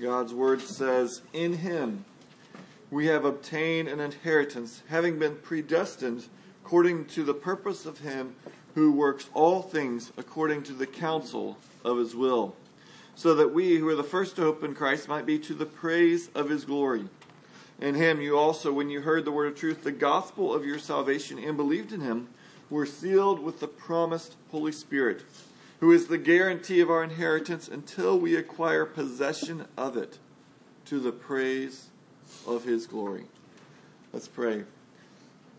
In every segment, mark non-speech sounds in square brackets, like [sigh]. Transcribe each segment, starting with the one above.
God's word says, In him we have obtained an inheritance, having been predestined according to the purpose of him who works all things according to the counsel of his will, so that we who are the first to hope in Christ might be to the praise of his glory. In him you also, when you heard the word of truth, the gospel of your salvation, and believed in him, were sealed with the promised Holy Spirit, who is the guarantee of our inheritance until we acquire possession of it, to the praise of his glory. Let's pray.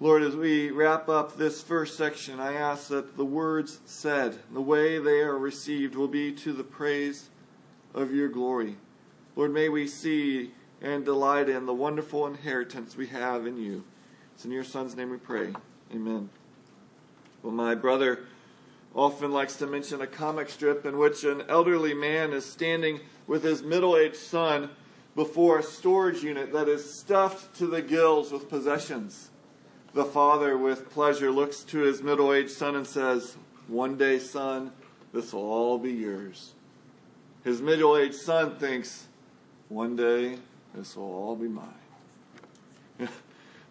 Lord, as we wrap up this first section, I ask that the words said, the way they are received, will be to the praise of your glory. Lord, may we see and delight in the wonderful inheritance we have in you. It's in your Son's name we pray. Amen. Well, my brother often likes to mention a comic strip in which an elderly man is standing with his middle aged son before a storage unit that is stuffed to the gills with possessions. The father, with pleasure, looks to his middle aged son and says, One day, son, this will all be yours. His middle aged son thinks, One day, this will all be mine. [laughs]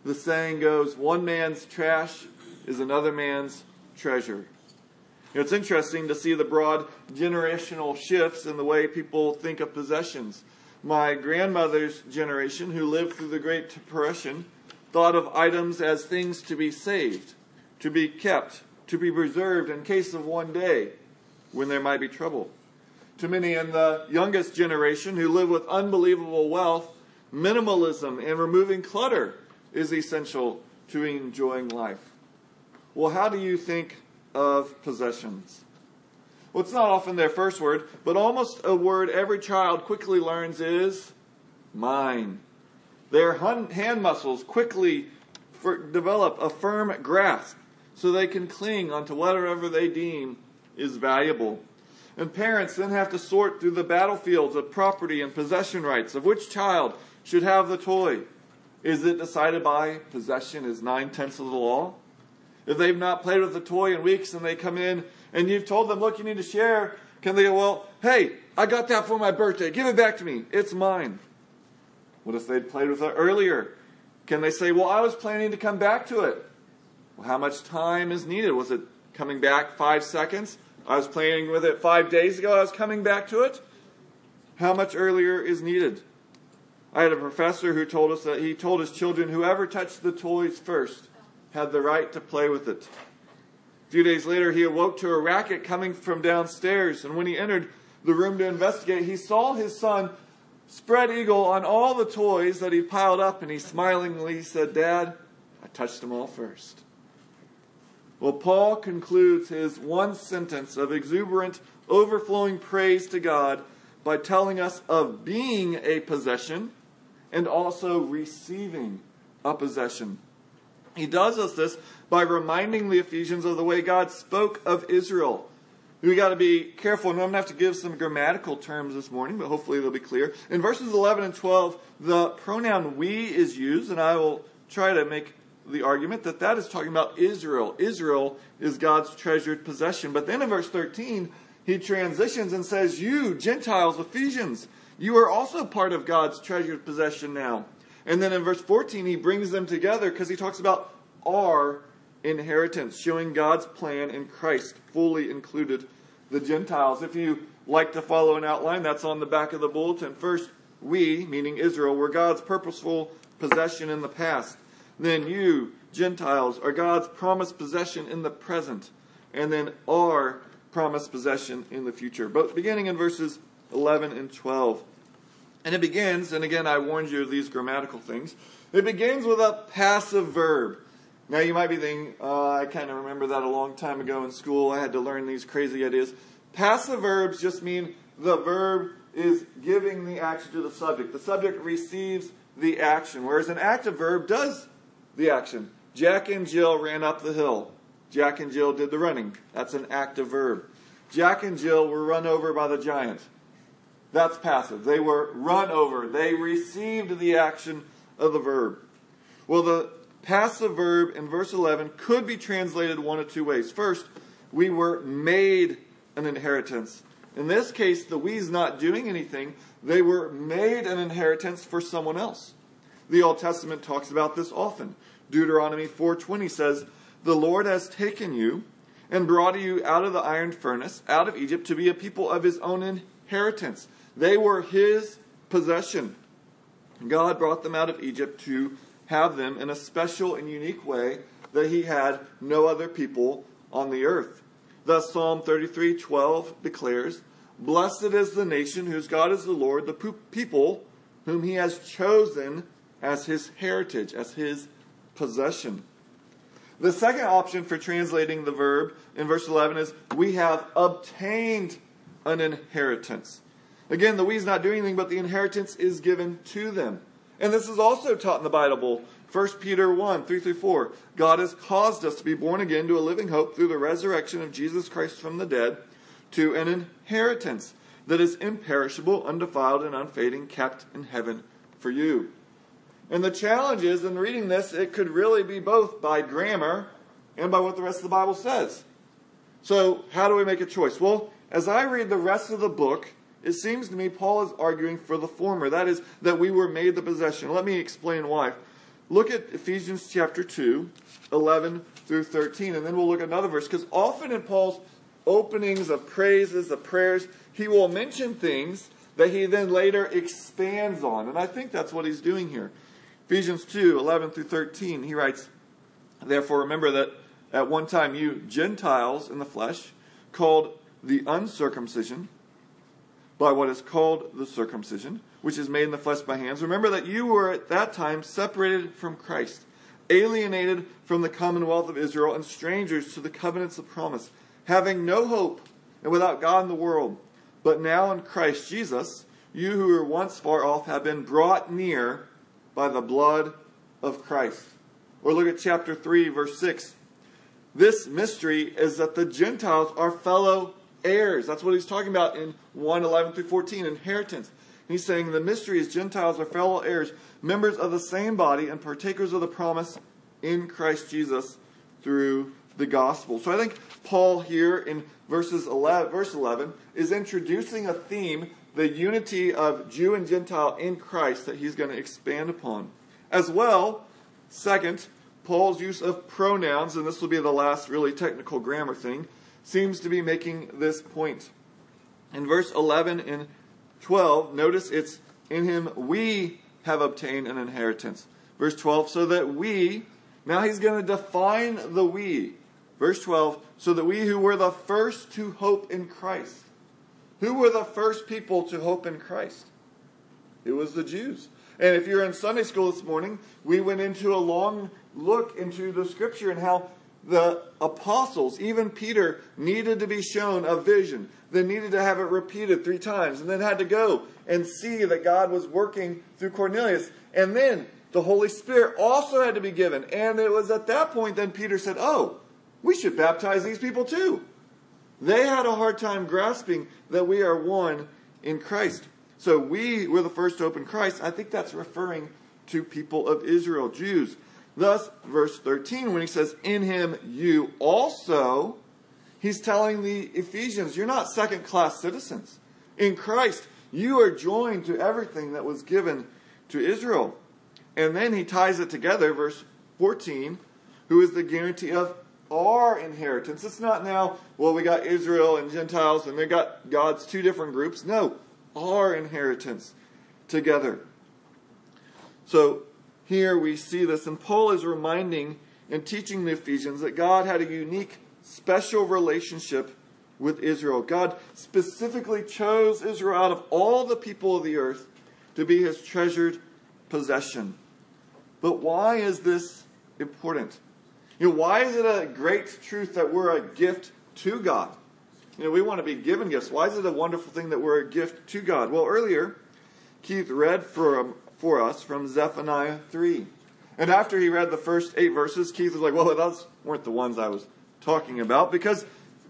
the saying goes, One man's trash is another man's treasure. It's interesting to see the broad generational shifts in the way people think of possessions. My grandmother's generation, who lived through the Great Depression, thought of items as things to be saved, to be kept, to be preserved in case of one day when there might be trouble. To many in the youngest generation who live with unbelievable wealth, minimalism and removing clutter is essential to enjoying life. Well, how do you think of possessions? Well, it's not often their first word, but almost a word every child quickly learns is mine. Their hand muscles quickly develop a firm grasp so they can cling onto whatever they deem is valuable. And parents then have to sort through the battlefields of property and possession rights of which child should have the toy. Is it decided by possession is nine tenths of the law? If they've not played with the toy in weeks and they come in and you've told them, look, you need to share, can they go, well, hey, I got that for my birthday. Give it back to me. It's mine. What if they'd played with it earlier? Can they say, well, I was planning to come back to it? Well, how much time is needed? Was it coming back five seconds? I was playing with it five days ago. I was coming back to it. How much earlier is needed? I had a professor who told us that he told his children whoever touched the toys first had the right to play with it. A few days later, he awoke to a racket coming from downstairs, and when he entered the room to investigate, he saw his son spread eagle on all the toys that he piled up, and he smilingly said, Dad, I touched them all first. Well, Paul concludes his one sentence of exuberant, overflowing praise to God by telling us of being a possession and also receiving a possession. He does us this by reminding the Ephesians of the way God spoke of Israel. We got to be careful, and I'm going to have to give some grammatical terms this morning, but hopefully they'll be clear. In verses 11 and 12, the pronoun we is used, and I will try to make the argument that that is talking about Israel. Israel is God's treasured possession. But then in verse 13, he transitions and says, You, Gentiles, Ephesians, you are also part of God's treasured possession now. And then in verse 14, he brings them together because he talks about our inheritance, showing God's plan in Christ fully included the Gentiles. If you like to follow an outline, that's on the back of the bulletin. First, we, meaning Israel, were God's purposeful possession in the past. Then you, Gentiles, are God's promised possession in the present. And then our promised possession in the future. But beginning in verses 11 and 12. And it begins, and again, I warned you of these grammatical things. It begins with a passive verb. Now, you might be thinking, uh, I kind of remember that a long time ago in school. I had to learn these crazy ideas. Passive verbs just mean the verb is giving the action to the subject. The subject receives the action, whereas an active verb does the action. Jack and Jill ran up the hill. Jack and Jill did the running. That's an active verb. Jack and Jill were run over by the giant. That's passive. They were run over. They received the action of the verb. Well, the passive verb in verse 11 could be translated one of two ways. First, we were made an inheritance. In this case, the we's not doing anything. They were made an inheritance for someone else. The Old Testament talks about this often. Deuteronomy 4:20 says, "The Lord has taken you and brought you out of the iron furnace, out of Egypt, to be a people of his own inheritance. They were his possession. God brought them out of Egypt to have them in a special and unique way that he had no other people on the earth. Thus Psalm 33:12 declares, "Blessed is the nation whose God is the Lord, the people whom he has chosen as his heritage, as his possession." The second option for translating the verb in verse 11 is we have obtained an inheritance. Again, the we is not doing anything, but the inheritance is given to them. And this is also taught in the Bible. 1 Peter 1 3 through 4. God has caused us to be born again to a living hope through the resurrection of Jesus Christ from the dead to an inheritance that is imperishable, undefiled, and unfading, kept in heaven for you. And the challenge is in reading this, it could really be both by grammar and by what the rest of the Bible says. So, how do we make a choice? Well, as I read the rest of the book, it seems to me Paul is arguing for the former. That is, that we were made the possession. Let me explain why. Look at Ephesians chapter 2, 11 through 13, and then we'll look at another verse. Because often in Paul's openings of praises, of prayers, he will mention things that he then later expands on. And I think that's what he's doing here. Ephesians 2 11 through 13, he writes, Therefore, remember that at one time you Gentiles in the flesh, called the uncircumcision by what is called the circumcision, which is made in the flesh by hands, remember that you were at that time separated from Christ, alienated from the commonwealth of Israel, and strangers to the covenants of promise, having no hope and without God in the world. But now in Christ Jesus, you who were once far off have been brought near by the blood of Christ. Or look at chapter 3, verse 6. This mystery is that the Gentiles are fellow heirs. That's what he's talking about in 1 11 through 14, inheritance. He's saying the mystery is Gentiles are fellow heirs, members of the same body, and partakers of the promise in Christ Jesus through the gospel. So I think Paul here in verses 11, verse 11 is introducing a theme the unity of Jew and Gentile in Christ that he's going to expand upon. As well, second, Paul's use of pronouns, and this will be the last really technical grammar thing, seems to be making this point. In verse 11 and 12, notice it's in him we have obtained an inheritance. Verse 12, so that we, now he's going to define the we. Verse 12, so that we who were the first to hope in Christ who were the first people to hope in Christ? It was the Jews. And if you're in Sunday school this morning, we went into a long look into the scripture and how the apostles, even Peter, needed to be shown a vision. They needed to have it repeated three times and then had to go and see that God was working through Cornelius. And then the Holy Spirit also had to be given. And it was at that point then Peter said, Oh, we should baptize these people too. They had a hard time grasping that we are one in Christ. So we were the first to open Christ. I think that's referring to people of Israel, Jews. Thus, verse 13, when he says, In him you also, he's telling the Ephesians, You're not second class citizens. In Christ, you are joined to everything that was given to Israel. And then he ties it together, verse 14, who is the guarantee of our inheritance. It's not now, well, we got Israel and Gentiles and they got God's two different groups. No, our inheritance together. So here we see this, and Paul is reminding and teaching the Ephesians that God had a unique, special relationship with Israel. God specifically chose Israel out of all the people of the earth to be his treasured possession. But why is this important? You know, why is it a great truth that we're a gift to God? You know, we want to be given gifts. Why is it a wonderful thing that we're a gift to God? Well, earlier, Keith read for, um, for us from Zephaniah 3. And after he read the first eight verses, Keith was like, well, those weren't the ones I was talking about because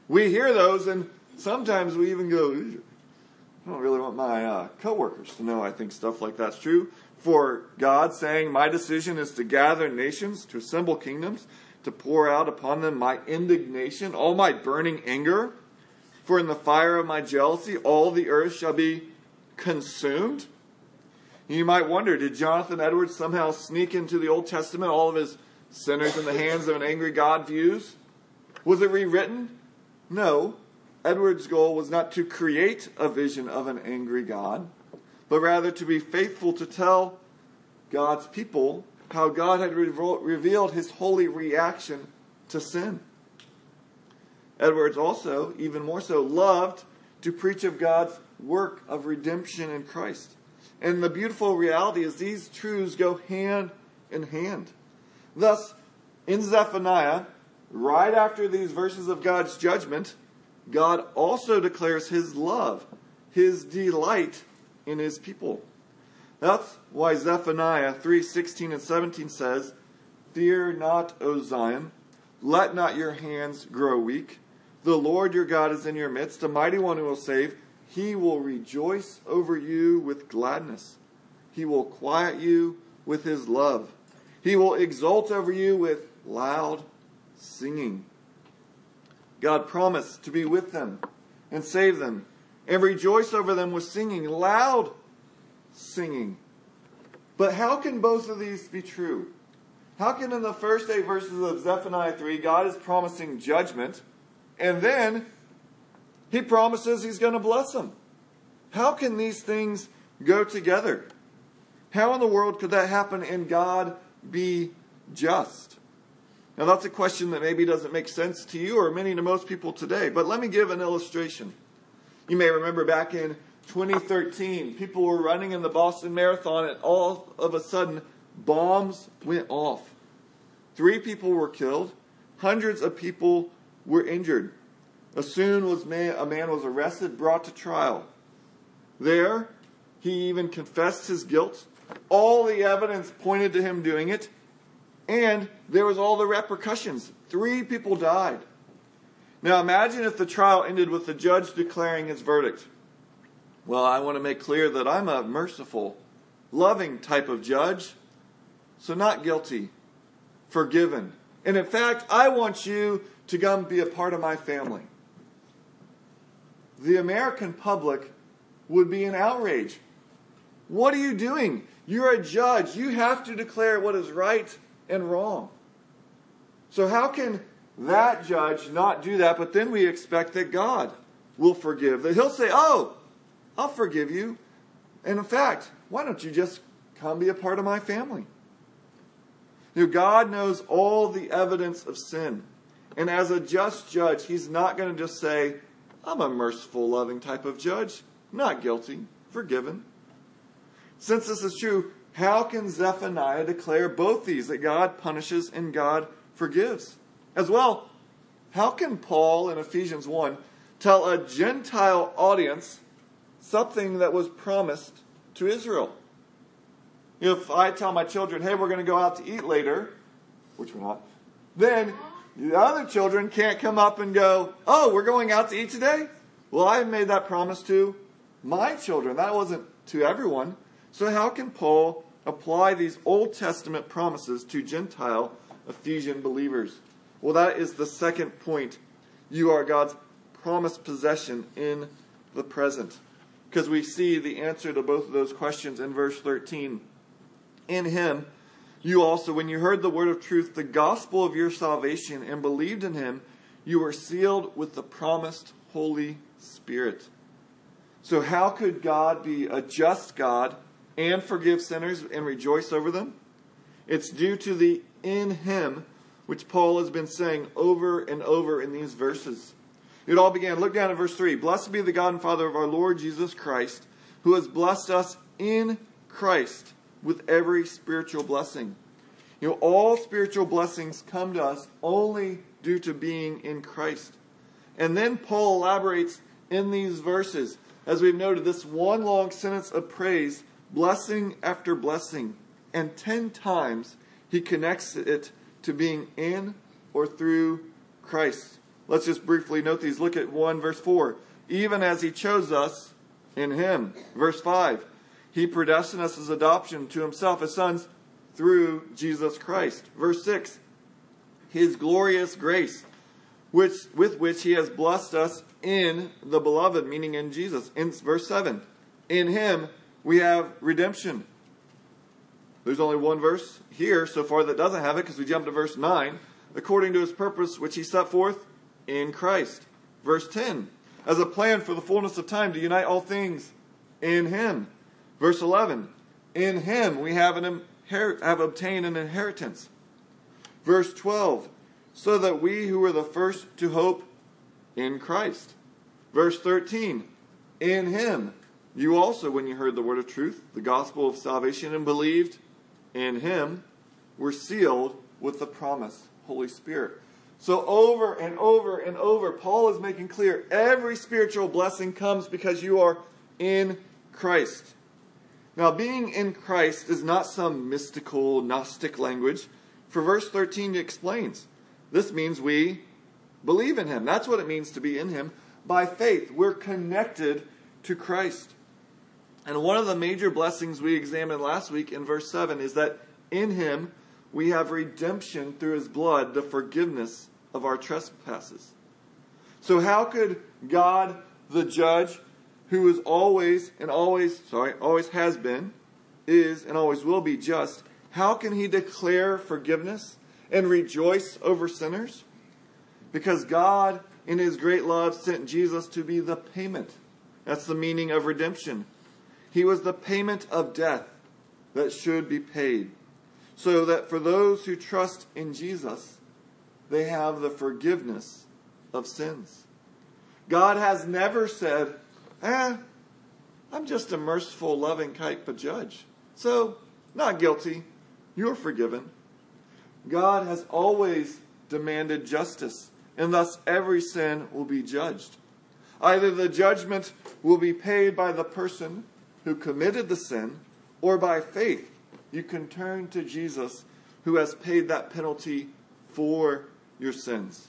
we hear those and sometimes we even go, I don't really want my uh, coworkers to know I think stuff like that's true. For God saying, My decision is to gather nations, to assemble kingdoms, to pour out upon them my indignation, all my burning anger. For in the fire of my jealousy, all the earth shall be consumed. You might wonder, did Jonathan Edwards somehow sneak into the Old Testament all of his sinners in the hands of an angry God views? Was it rewritten? No. Edwards' goal was not to create a vision of an angry God, but rather to be faithful to tell God's people how God had revealed his holy reaction to sin. Edwards also, even more so, loved to preach of God's work of redemption in Christ. And the beautiful reality is these truths go hand in hand. Thus, in Zephaniah, right after these verses of God's judgment, God also declares his love, his delight in his people. That's why Zephaniah 3:16 and 17 says, "Fear not, O Zion, let not your hands grow weak. The Lord your God is in your midst, a mighty one who will save. He will rejoice over you with gladness. He will quiet you with his love. He will exult over you with loud singing. God promised to be with them and save them and rejoice over them with singing, loud singing. But how can both of these be true? How can in the first eight verses of Zephaniah 3, God is promising judgment and then he promises he's going to bless them. How can these things go together? How in the world could that happen and God be just? Now, that's a question that maybe doesn't make sense to you or many to most people today, but let me give an illustration. You may remember back in 2013, people were running in the Boston Marathon, and all of a sudden, bombs went off. Three people were killed, hundreds of people were injured. As soon as a man was arrested, brought to trial. There, he even confessed his guilt. All the evidence pointed to him doing it. And there was all the repercussions. Three people died. Now imagine if the trial ended with the judge declaring his verdict. Well, I want to make clear that I'm a merciful, loving type of judge. So not guilty, forgiven. And in fact, I want you to come be a part of my family the American public would be in outrage. What are you doing? You're a judge. You have to declare what is right and wrong. So, how can that judge not do that, but then we expect that God will forgive? That He'll say, Oh, I'll forgive you. And in fact, why don't you just come be a part of my family? You know, God knows all the evidence of sin. And as a just judge, He's not going to just say, I'm a merciful, loving type of judge. Not guilty, forgiven. Since this is true, how can Zephaniah declare both these that God punishes and God forgives? As well, how can Paul in Ephesians 1 tell a Gentile audience something that was promised to Israel? If I tell my children, hey, we're going to go out to eat later, which we're not, then the other children can't come up and go, Oh, we're going out to eat today? Well, I made that promise to my children. That wasn't to everyone. So, how can Paul apply these Old Testament promises to Gentile Ephesian believers? Well, that is the second point. You are God's promised possession in the present. Because we see the answer to both of those questions in verse 13. In Him, you also, when you heard the word of truth, the gospel of your salvation, and believed in him, you were sealed with the promised Holy Spirit. So, how could God be a just God and forgive sinners and rejoice over them? It's due to the in him, which Paul has been saying over and over in these verses. It all began, look down at verse 3. Blessed be the God and Father of our Lord Jesus Christ, who has blessed us in Christ with every spiritual blessing. You know, all spiritual blessings come to us only due to being in Christ. And then Paul elaborates in these verses, as we've noted, this one long sentence of praise, blessing after blessing. And ten times he connects it to being in or through Christ. Let's just briefly note these. Look at 1 verse 4. Even as he chose us in him. Verse 5 he predestined us as adoption to himself as sons through Jesus Christ. Verse 6 His glorious grace, which with which he has blessed us in the beloved, meaning in Jesus. In verse 7, in him we have redemption. There's only one verse here so far that doesn't have it because we jumped to verse 9. According to his purpose, which he set forth in Christ. Verse 10, as a plan for the fullness of time to unite all things in him. Verse 11, in him we have, an inher- have obtained an inheritance. Verse 12, so that we who were the first to hope in Christ. Verse 13, in him you also, when you heard the word of truth, the gospel of salvation, and believed in him, were sealed with the promise, Holy Spirit. So over and over and over, Paul is making clear every spiritual blessing comes because you are in Christ. Now, being in Christ is not some mystical Gnostic language, for verse 13 explains this means we believe in him. That's what it means to be in him. By faith, we're connected to Christ. And one of the major blessings we examined last week in verse 7 is that in him we have redemption through his blood, the forgiveness of our trespasses. So, how could God, the judge, who is always and always, sorry, always has been, is, and always will be just, how can he declare forgiveness and rejoice over sinners? Because God, in His great love, sent Jesus to be the payment. That's the meaning of redemption. He was the payment of death that should be paid. So that for those who trust in Jesus, they have the forgiveness of sins. God has never said, eh, I'm just a merciful, loving type of judge. So, not guilty. You're forgiven. God has always demanded justice, and thus every sin will be judged. Either the judgment will be paid by the person who committed the sin, or by faith, you can turn to Jesus who has paid that penalty for your sins.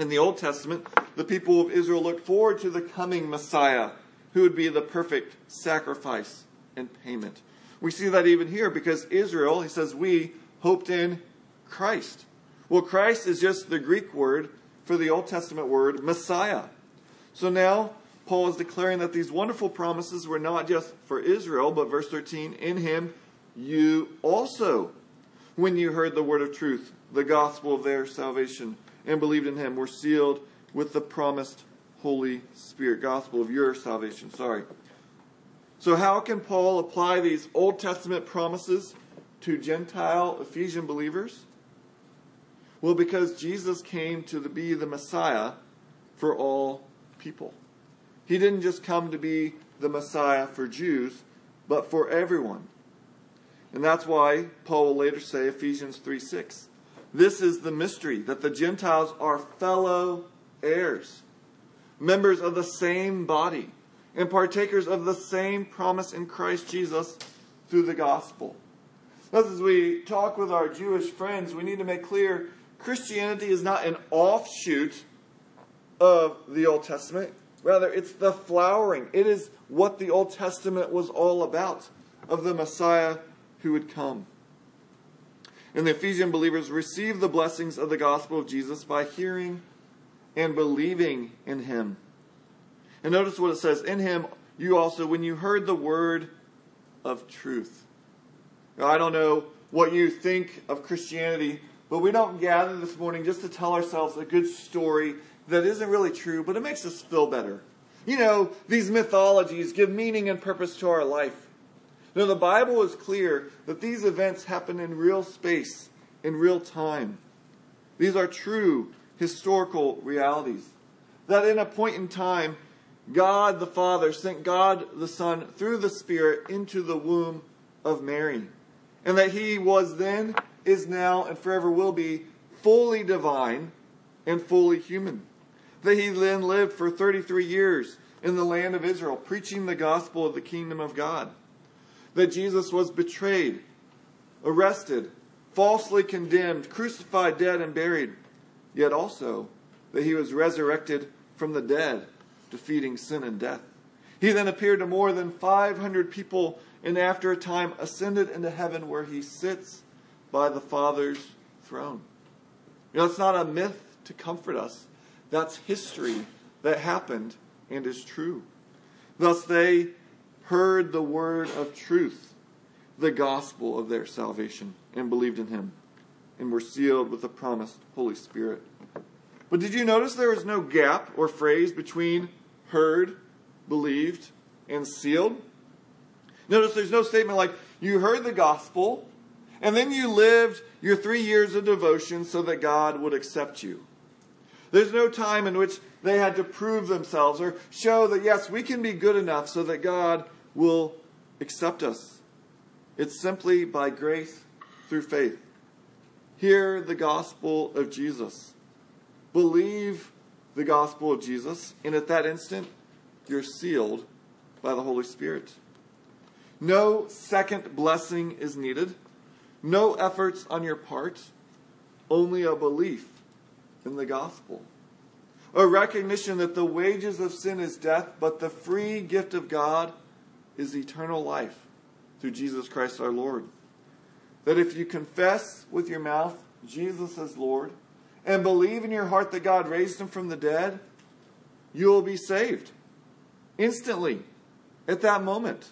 In the Old Testament, the people of Israel looked forward to the coming Messiah who would be the perfect sacrifice and payment. We see that even here because Israel, he says, we hoped in Christ. Well, Christ is just the Greek word for the Old Testament word Messiah. So now Paul is declaring that these wonderful promises were not just for Israel, but verse 13, in him you also, when you heard the word of truth, the gospel of their salvation, and believed in him, were sealed with the promised Holy Spirit, gospel of your salvation. Sorry. So, how can Paul apply these Old Testament promises to Gentile Ephesian believers? Well, because Jesus came to be the Messiah for all people. He didn't just come to be the Messiah for Jews, but for everyone. And that's why Paul will later say, Ephesians 3 6, this is the mystery that the Gentiles are fellow heirs, members of the same body, and partakers of the same promise in Christ Jesus through the gospel. Thus, as we talk with our Jewish friends, we need to make clear Christianity is not an offshoot of the Old Testament. Rather, it's the flowering. It is what the Old Testament was all about of the Messiah who would come. And the Ephesian believers received the blessings of the gospel of Jesus by hearing and believing in him. And notice what it says In him, you also, when you heard the word of truth. Now, I don't know what you think of Christianity, but we don't gather this morning just to tell ourselves a good story that isn't really true, but it makes us feel better. You know, these mythologies give meaning and purpose to our life. Now, the Bible is clear that these events happen in real space, in real time. These are true historical realities. That in a point in time, God the Father sent God the Son through the Spirit into the womb of Mary. And that he was then, is now, and forever will be fully divine and fully human. That he then lived for 33 years in the land of Israel, preaching the gospel of the kingdom of God. That Jesus was betrayed, arrested, falsely condemned, crucified, dead, and buried. Yet also that he was resurrected from the dead, defeating sin and death. He then appeared to more than 500 people and after a time ascended into heaven where he sits by the Father's throne. You know, it's not a myth to comfort us. That's history that happened and is true. Thus they heard the word of truth, the gospel of their salvation, and believed in him, and were sealed with the promised Holy Spirit. But did you notice there is no gap or phrase between heard, believed, and sealed? Notice there's no statement like, you heard the gospel, and then you lived your three years of devotion so that God would accept you. There's no time in which they had to prove themselves or show that, yes, we can be good enough so that God will accept us. It's simply by grace through faith. Hear the gospel of Jesus. Believe the gospel of Jesus, and at that instant, you're sealed by the Holy Spirit. No second blessing is needed, no efforts on your part, only a belief in the gospel. A recognition that the wages of sin is death, but the free gift of God is eternal life through Jesus Christ our Lord. That if you confess with your mouth Jesus as Lord and believe in your heart that God raised him from the dead, you will be saved instantly at that moment.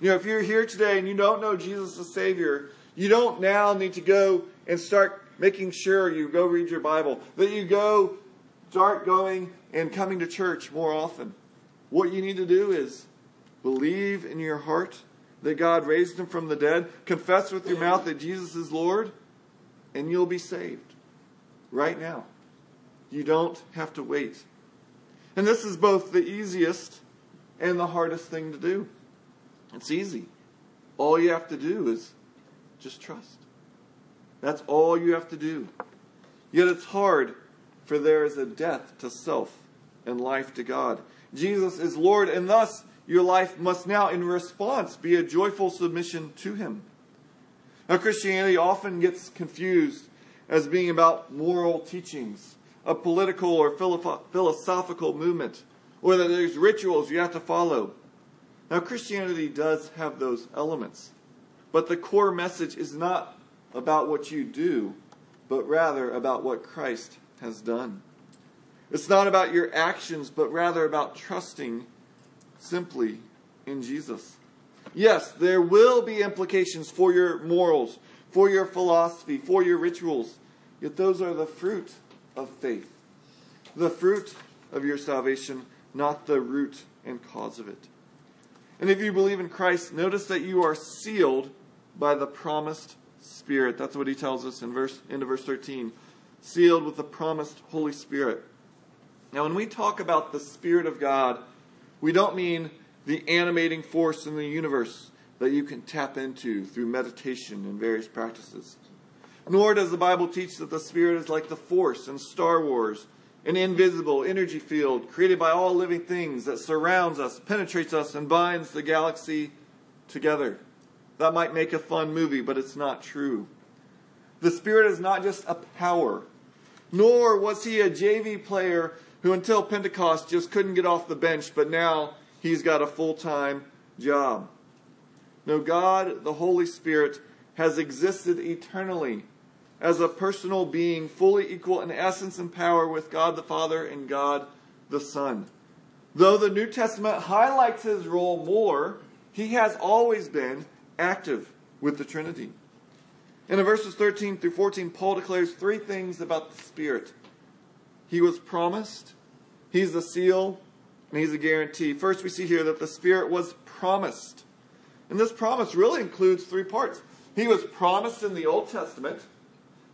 You know, if you're here today and you don't know Jesus as Savior, you don't now need to go and start making sure you go read your Bible, that you go start going and coming to church more often. What you need to do is believe in your heart that God raised him from the dead, confess with your mouth that Jesus is Lord, and you'll be saved right now. You don't have to wait. And this is both the easiest and the hardest thing to do. It's easy. All you have to do is just trust. That's all you have to do. Yet it's hard, for there is a death to self and life to God. Jesus is Lord, and thus your life must now, in response, be a joyful submission to Him. Now, Christianity often gets confused as being about moral teachings, a political or philosophical movement, or that there's rituals you have to follow. Now, Christianity does have those elements, but the core message is not about what you do, but rather about what Christ has done. It's not about your actions, but rather about trusting simply in Jesus. Yes, there will be implications for your morals, for your philosophy, for your rituals, yet those are the fruit of faith, the fruit of your salvation, not the root and cause of it. And if you believe in Christ, notice that you are sealed by the promised Spirit. That's what he tells us in verse into verse 13. Sealed with the promised Holy Spirit. Now, when we talk about the Spirit of God, we don't mean the animating force in the universe that you can tap into through meditation and various practices. Nor does the Bible teach that the Spirit is like the force in Star Wars an invisible energy field created by all living things that surrounds us, penetrates us, and binds the galaxy together. That might make a fun movie, but it's not true. The Spirit is not just a power, nor was he a JV player who until Pentecost just couldn't get off the bench, but now he's got a full time job. No, God, the Holy Spirit, has existed eternally as a personal being, fully equal in essence and power with God the Father and God the Son. Though the New Testament highlights his role more, he has always been active with the Trinity. And in verses 13 through 14, Paul declares three things about the Spirit. He was promised, he's the seal, and he's a guarantee. First, we see here that the Spirit was promised. And this promise really includes three parts. He was promised in the Old Testament,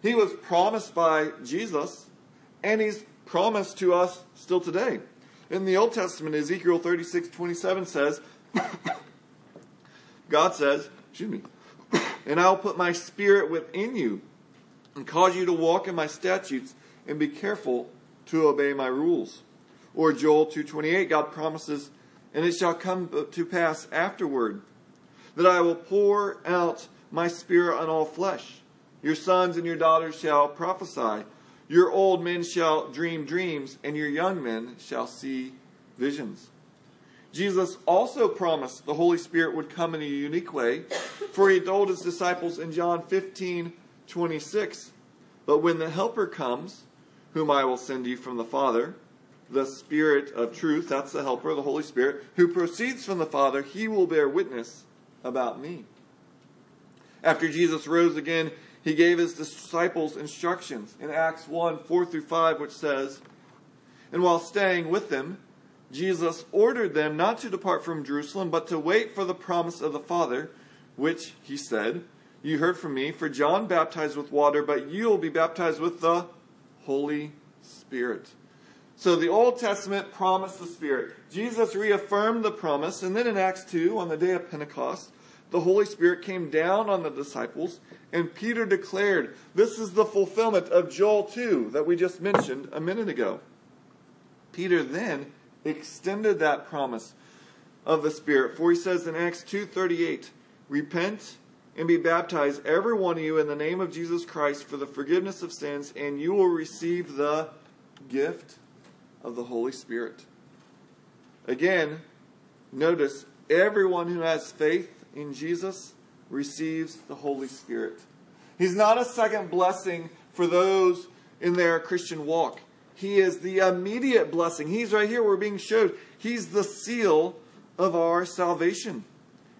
he was promised by Jesus, and he's promised to us still today. In the Old Testament, Ezekiel 36 27 says, God says, excuse me, and I'll put my spirit within you and cause you to walk in my statutes and be careful to obey my rules. Or Joel 2:28 God promises and it shall come to pass afterward that I will pour out my spirit on all flesh your sons and your daughters shall prophesy. Your old men shall dream dreams, and your young men shall see visions. Jesus also promised the Holy Spirit would come in a unique way, for he told his disciples in John 15 26, But when the Helper comes, whom I will send you from the Father, the Spirit of truth, that's the helper, the Holy Spirit, who proceeds from the Father, he will bear witness about me. After Jesus rose again, he gave his disciples instructions in Acts 1 4 through 5, which says, And while staying with them, Jesus ordered them not to depart from Jerusalem, but to wait for the promise of the Father, which, he said, You heard from me, for John baptized with water, but you will be baptized with the Holy Spirit. So the Old Testament promised the Spirit. Jesus reaffirmed the promise, and then in Acts 2, on the day of Pentecost, the Holy Spirit came down on the disciples, and Peter declared, This is the fulfillment of Joel 2 that we just mentioned a minute ago. Peter then extended that promise of the Spirit, for he says in Acts 2:38, "Repent and be baptized every one of you in the name of Jesus Christ for the forgiveness of sins, and you will receive the gift of the Holy Spirit." Again, notice everyone who has faith in Jesus receives the Holy Spirit. He's not a second blessing for those in their Christian walk. He is the immediate blessing. He's right here. We're being showed. He's the seal of our salvation.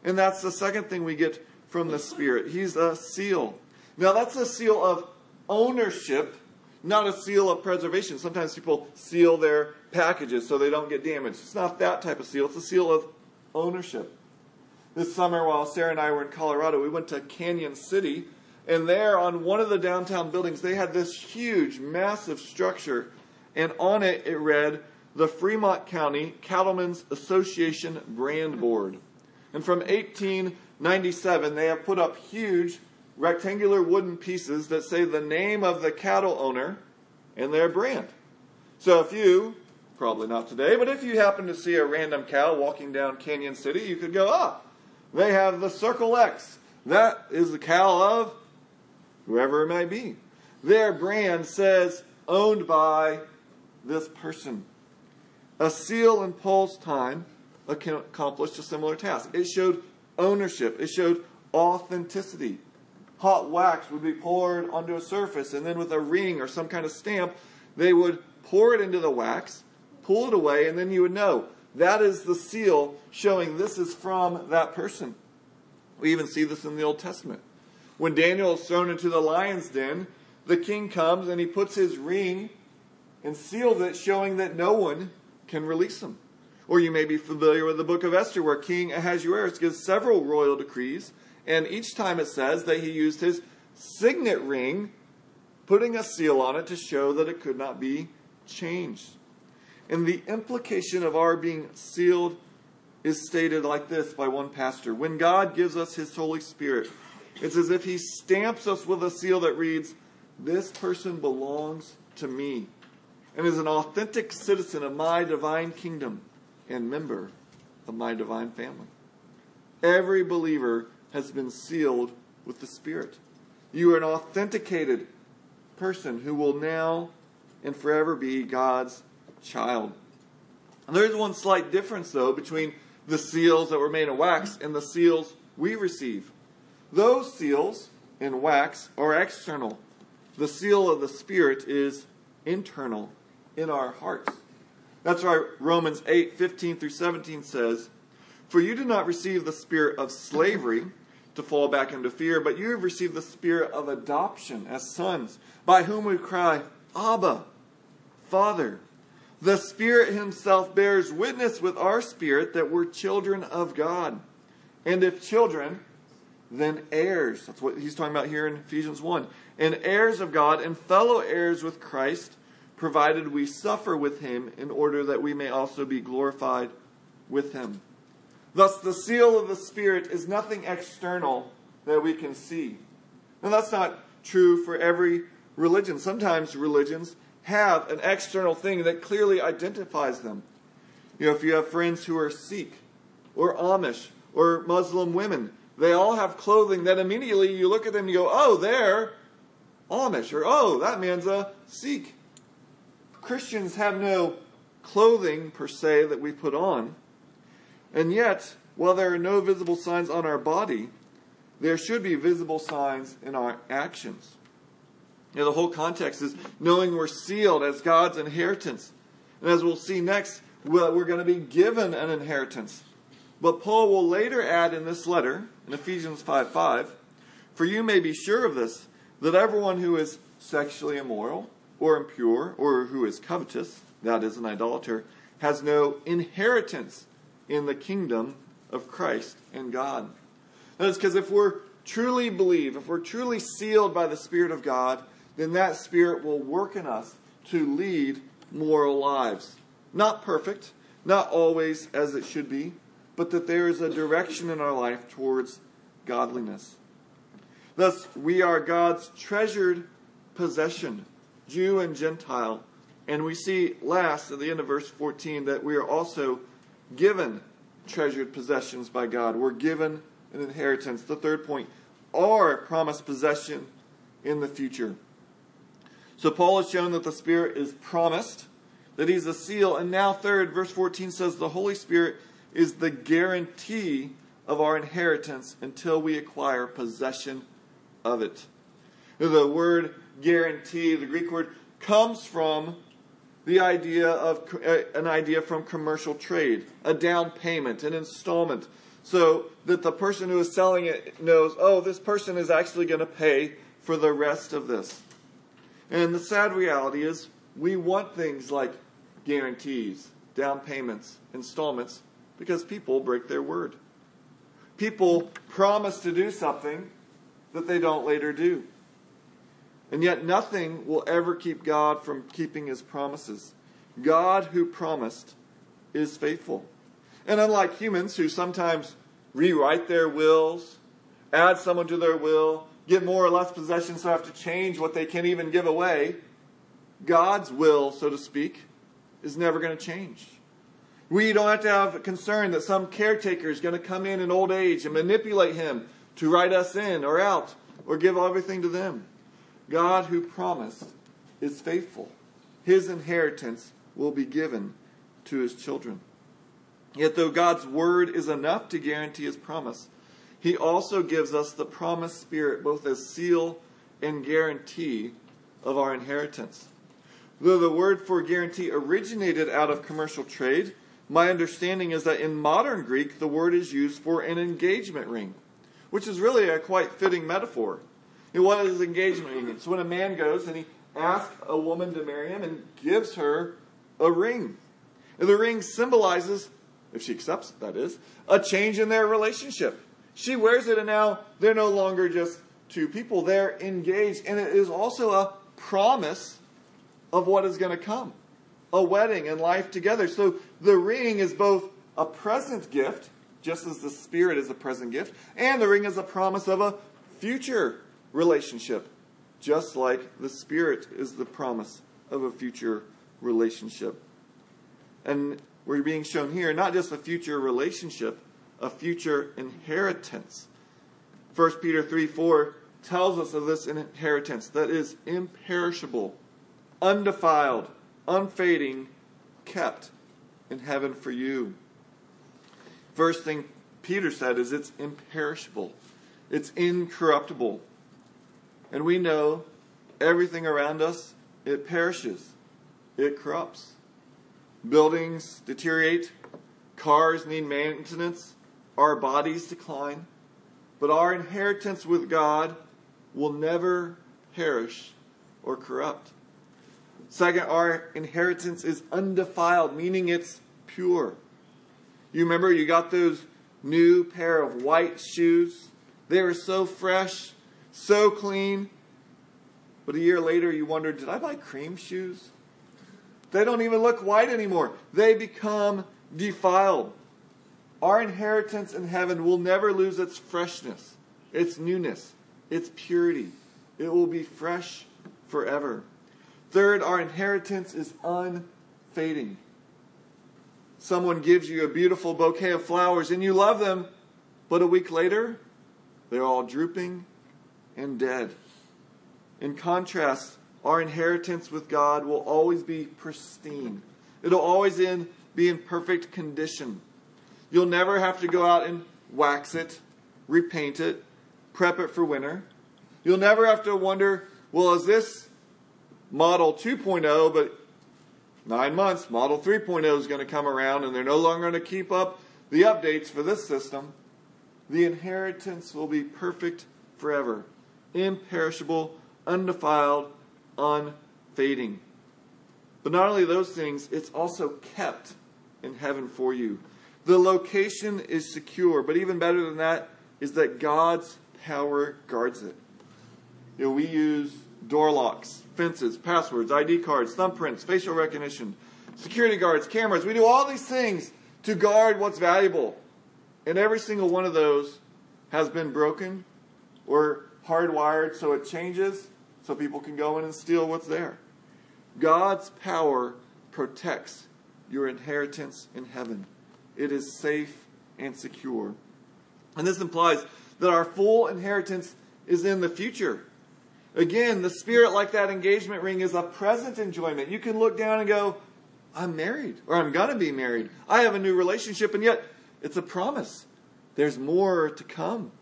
And that's the second thing we get from the Spirit. He's a seal. Now, that's a seal of ownership, not a seal of preservation. Sometimes people seal their packages so they don't get damaged. It's not that type of seal, it's a seal of ownership. This summer, while Sarah and I were in Colorado, we went to Cañon City, and there on one of the downtown buildings, they had this huge, massive structure, and on it it read, the Fremont County Cattlemen's Association Brand Board. And from 1897, they have put up huge rectangular wooden pieces that say the name of the cattle owner and their brand. So if you, probably not today, but if you happen to see a random cow walking down Cañon City, you could go, ah, they have the Circle X. That is the cow of whoever it may be. Their brand says owned by this person. A seal in Paul's time accomplished a similar task. It showed ownership, it showed authenticity. Hot wax would be poured onto a surface, and then with a ring or some kind of stamp, they would pour it into the wax, pull it away, and then you would know that is the seal showing this is from that person. We even see this in the Old Testament. When Daniel is thrown into the lion's den, the king comes and he puts his ring and seals it, showing that no one can release him. Or you may be familiar with the book of Esther, where King Ahasuerus gives several royal decrees, and each time it says that he used his signet ring, putting a seal on it to show that it could not be changed. And the implication of our being sealed is stated like this by one pastor When God gives us His Holy Spirit, it's as if He stamps us with a seal that reads, This person belongs to me and is an authentic citizen of my divine kingdom and member of my divine family. Every believer has been sealed with the Spirit. You are an authenticated person who will now and forever be God's child. And there's one slight difference, though, between the seals that were made of wax and the seals we receive. Those seals in wax are external. The seal of the Spirit is internal in our hearts. That's why Romans 8 15 through 17 says, For you did not receive the spirit of slavery to fall back into fear, but you have received the spirit of adoption as sons, by whom we cry, Abba, Father. The Spirit Himself bears witness with our spirit that we're children of God. And if children, then heirs. That's what he's talking about here in Ephesians 1. And heirs of God and fellow heirs with Christ, provided we suffer with Him in order that we may also be glorified with Him. Thus, the seal of the Spirit is nothing external that we can see. And that's not true for every religion. Sometimes religions have an external thing that clearly identifies them. You know, if you have friends who are Sikh or Amish or Muslim women, they all have clothing that immediately you look at them and you go, oh, they're Amish, or oh, that man's a Sikh. Christians have no clothing per se that we put on. And yet, while there are no visible signs on our body, there should be visible signs in our actions. You know, the whole context is knowing we're sealed as God's inheritance. And as we'll see next, we're going to be given an inheritance. But Paul will later add in this letter, in Ephesians 5 5, for you may be sure of this, that everyone who is sexually immoral, or impure, or who is covetous, that is, an idolater, has no inheritance in the kingdom of Christ and God. That is because if we're truly believe, if we're truly sealed by the Spirit of God, then that Spirit will work in us to lead moral lives. Not perfect, not always as it should be, but that there is a direction in our life towards godliness. Thus, we are God's treasured possession, Jew and Gentile. And we see last at the end of verse 14 that we are also given treasured possessions by God. We're given an inheritance. The third point, our promised possession in the future. So Paul has shown that the Spirit is promised, that he's a seal. And now, third, verse 14 says the Holy Spirit is the guarantee of our inheritance until we acquire possession of it. The word guarantee, the Greek word, comes from the idea of uh, an idea from commercial trade, a down payment, an installment, so that the person who is selling it knows, oh, this person is actually going to pay for the rest of this. And the sad reality is, we want things like guarantees, down payments, installments, because people break their word. People promise to do something that they don't later do. And yet, nothing will ever keep God from keeping his promises. God, who promised, is faithful. And unlike humans who sometimes rewrite their wills, add someone to their will, get more or less possessions, so have to change what they can't even give away, God's will, so to speak, is never going to change. We don't have to have concern that some caretaker is going to come in in old age and manipulate him to write us in or out or give everything to them. God, who promised, is faithful. His inheritance will be given to his children. Yet, though God's word is enough to guarantee his promise, he also gives us the promised Spirit both as seal and guarantee of our inheritance. Though the word for guarantee originated out of commercial trade, my understanding is that in modern Greek, the word is used for an engagement ring, which is really a quite fitting metaphor. And his engagement ring? It's when a man goes and he asks a woman to marry him and gives her a ring. And the ring symbolizes, if she accepts it, that is, a change in their relationship. She wears it and now they're no longer just two people, they're engaged. And it is also a promise of what is going to come a wedding and life together. So the ring is both a present gift, just as the Spirit is a present gift, and the ring is a promise of a future relationship, just like the Spirit is the promise of a future relationship. And we're being shown here not just a future relationship, a future inheritance. 1 Peter 3 4 tells us of this inheritance that is imperishable, undefiled, unfading, kept in heaven for you. First thing Peter said is it's imperishable, it's incorruptible. And we know everything around us, it perishes, it corrupts. Buildings deteriorate, cars need maintenance, our bodies decline, but our inheritance with God will never perish or corrupt. Second, our inheritance is undefiled, meaning it's pure. You remember you got those new pair of white shoes? They were so fresh, so clean. But a year later, you wonder, did I buy cream shoes? They don't even look white anymore. They become defiled. Our inheritance in heaven will never lose its freshness, its newness, its purity. It will be fresh forever. Third, our inheritance is unfading. Someone gives you a beautiful bouquet of flowers and you love them, but a week later, they're all drooping and dead. In contrast, our inheritance with God will always be pristine. It'll always in, be in perfect condition. You'll never have to go out and wax it, repaint it, prep it for winter. You'll never have to wonder well, is this model 2.0, but nine months, model 3.0 is going to come around and they're no longer going to keep up the updates for this system. The inheritance will be perfect forever, imperishable, undefiled, unfading. But not only those things, it's also kept in heaven for you. The location is secure, but even better than that is that God's power guards it. You know, we use door locks, fences, passwords, ID cards, thumbprints, facial recognition, security guards, cameras. We do all these things to guard what's valuable. And every single one of those has been broken or hardwired so it changes so people can go in and steal what's there. God's power protects your inheritance in heaven. It is safe and secure. And this implies that our full inheritance is in the future. Again, the spirit, like that engagement ring, is a present enjoyment. You can look down and go, I'm married, or I'm going to be married. I have a new relationship, and yet it's a promise. There's more to come.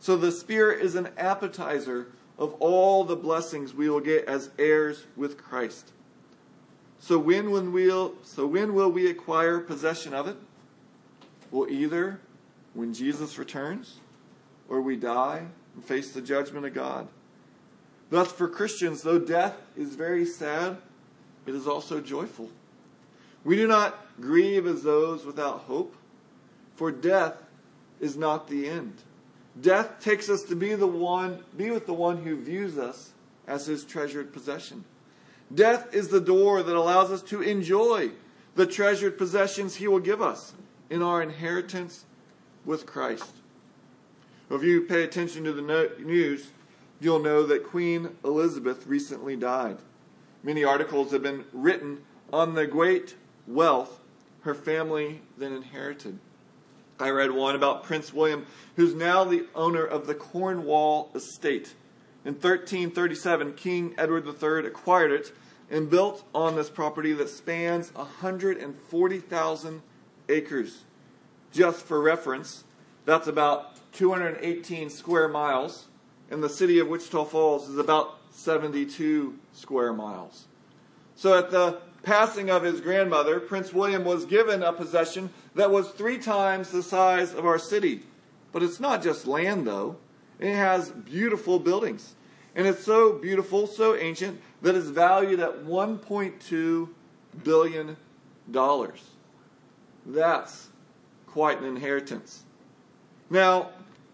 So the Spirit is an appetizer of all the blessings we will get as heirs with Christ. So when, when we'll, so when will we acquire possession of it? Well, either when Jesus returns or we die and face the judgment of God. Thus, for Christians, though death is very sad, it is also joyful. We do not grieve as those without hope, for death is not the end. Death takes us to be the one, be with the one who views us as his treasured possession. Death is the door that allows us to enjoy the treasured possessions he will give us in our inheritance with Christ. If you pay attention to the news, you'll know that Queen Elizabeth recently died. Many articles have been written on the great wealth her family then inherited. I read one about Prince William, who's now the owner of the Cornwall estate. In 1337, King Edward III acquired it and built on this property that spans 140,000 acres. Just for reference, that's about 218 square miles, and the city of Wichita Falls is about 72 square miles. So at the passing of his grandmother, Prince William was given a possession that was three times the size of our city. But it's not just land, though. It has beautiful buildings. And it's so beautiful, so ancient, that it's valued at $1.2 billion. That's quite an inheritance. Now,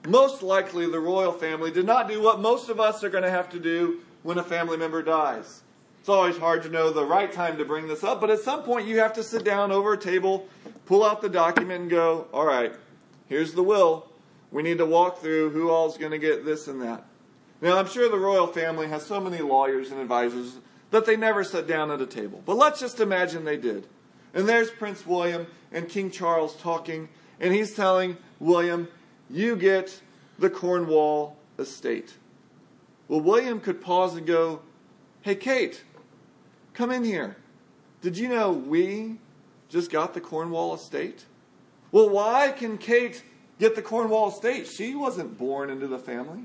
most likely the royal family did not do what most of us are going to have to do when a family member dies. It's always hard to know the right time to bring this up, but at some point you have to sit down over a table, pull out the document, and go, all right, here's the will. We need to walk through who all's going to get this and that. Now, I'm sure the royal family has so many lawyers and advisors that they never sat down at a table. But let's just imagine they did. And there's Prince William and King Charles talking, and he's telling William, You get the Cornwall estate. Well, William could pause and go, Hey, Kate, Come in here. Did you know we just got the Cornwall estate? Well, why can Kate get the Cornwall estate? She wasn't born into the family.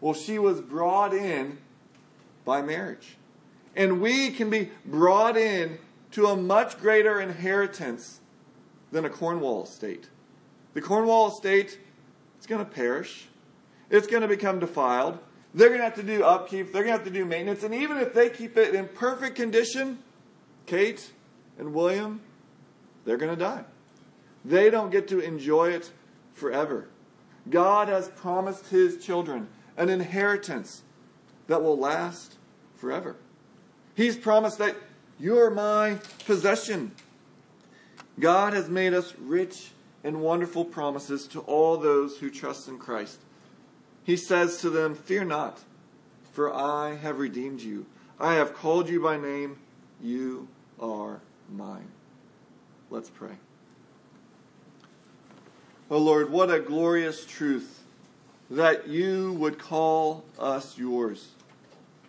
Well, she was brought in by marriage. And we can be brought in to a much greater inheritance than a Cornwall estate. The Cornwall estate, it's going to perish. It's going to become defiled. They're going to have to do upkeep. They're going to have to do maintenance. And even if they keep it in perfect condition, Kate and William, they're going to die. They don't get to enjoy it forever. God has promised his children an inheritance that will last forever. He's promised that you're my possession. God has made us rich in wonderful promises to all those who trust in Christ he says to them, Fear not, for I have redeemed you. I have called you by name. You are mine. Let's pray. Oh Lord, what a glorious truth that you would call us yours,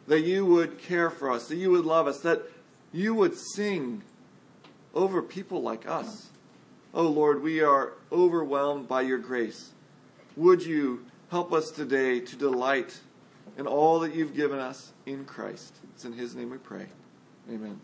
that you would care for us, that you would love us, that you would sing over people like us. Oh Lord, we are overwhelmed by your grace. Would you Help us today to delight in all that you've given us in Christ. It's in His name we pray. Amen.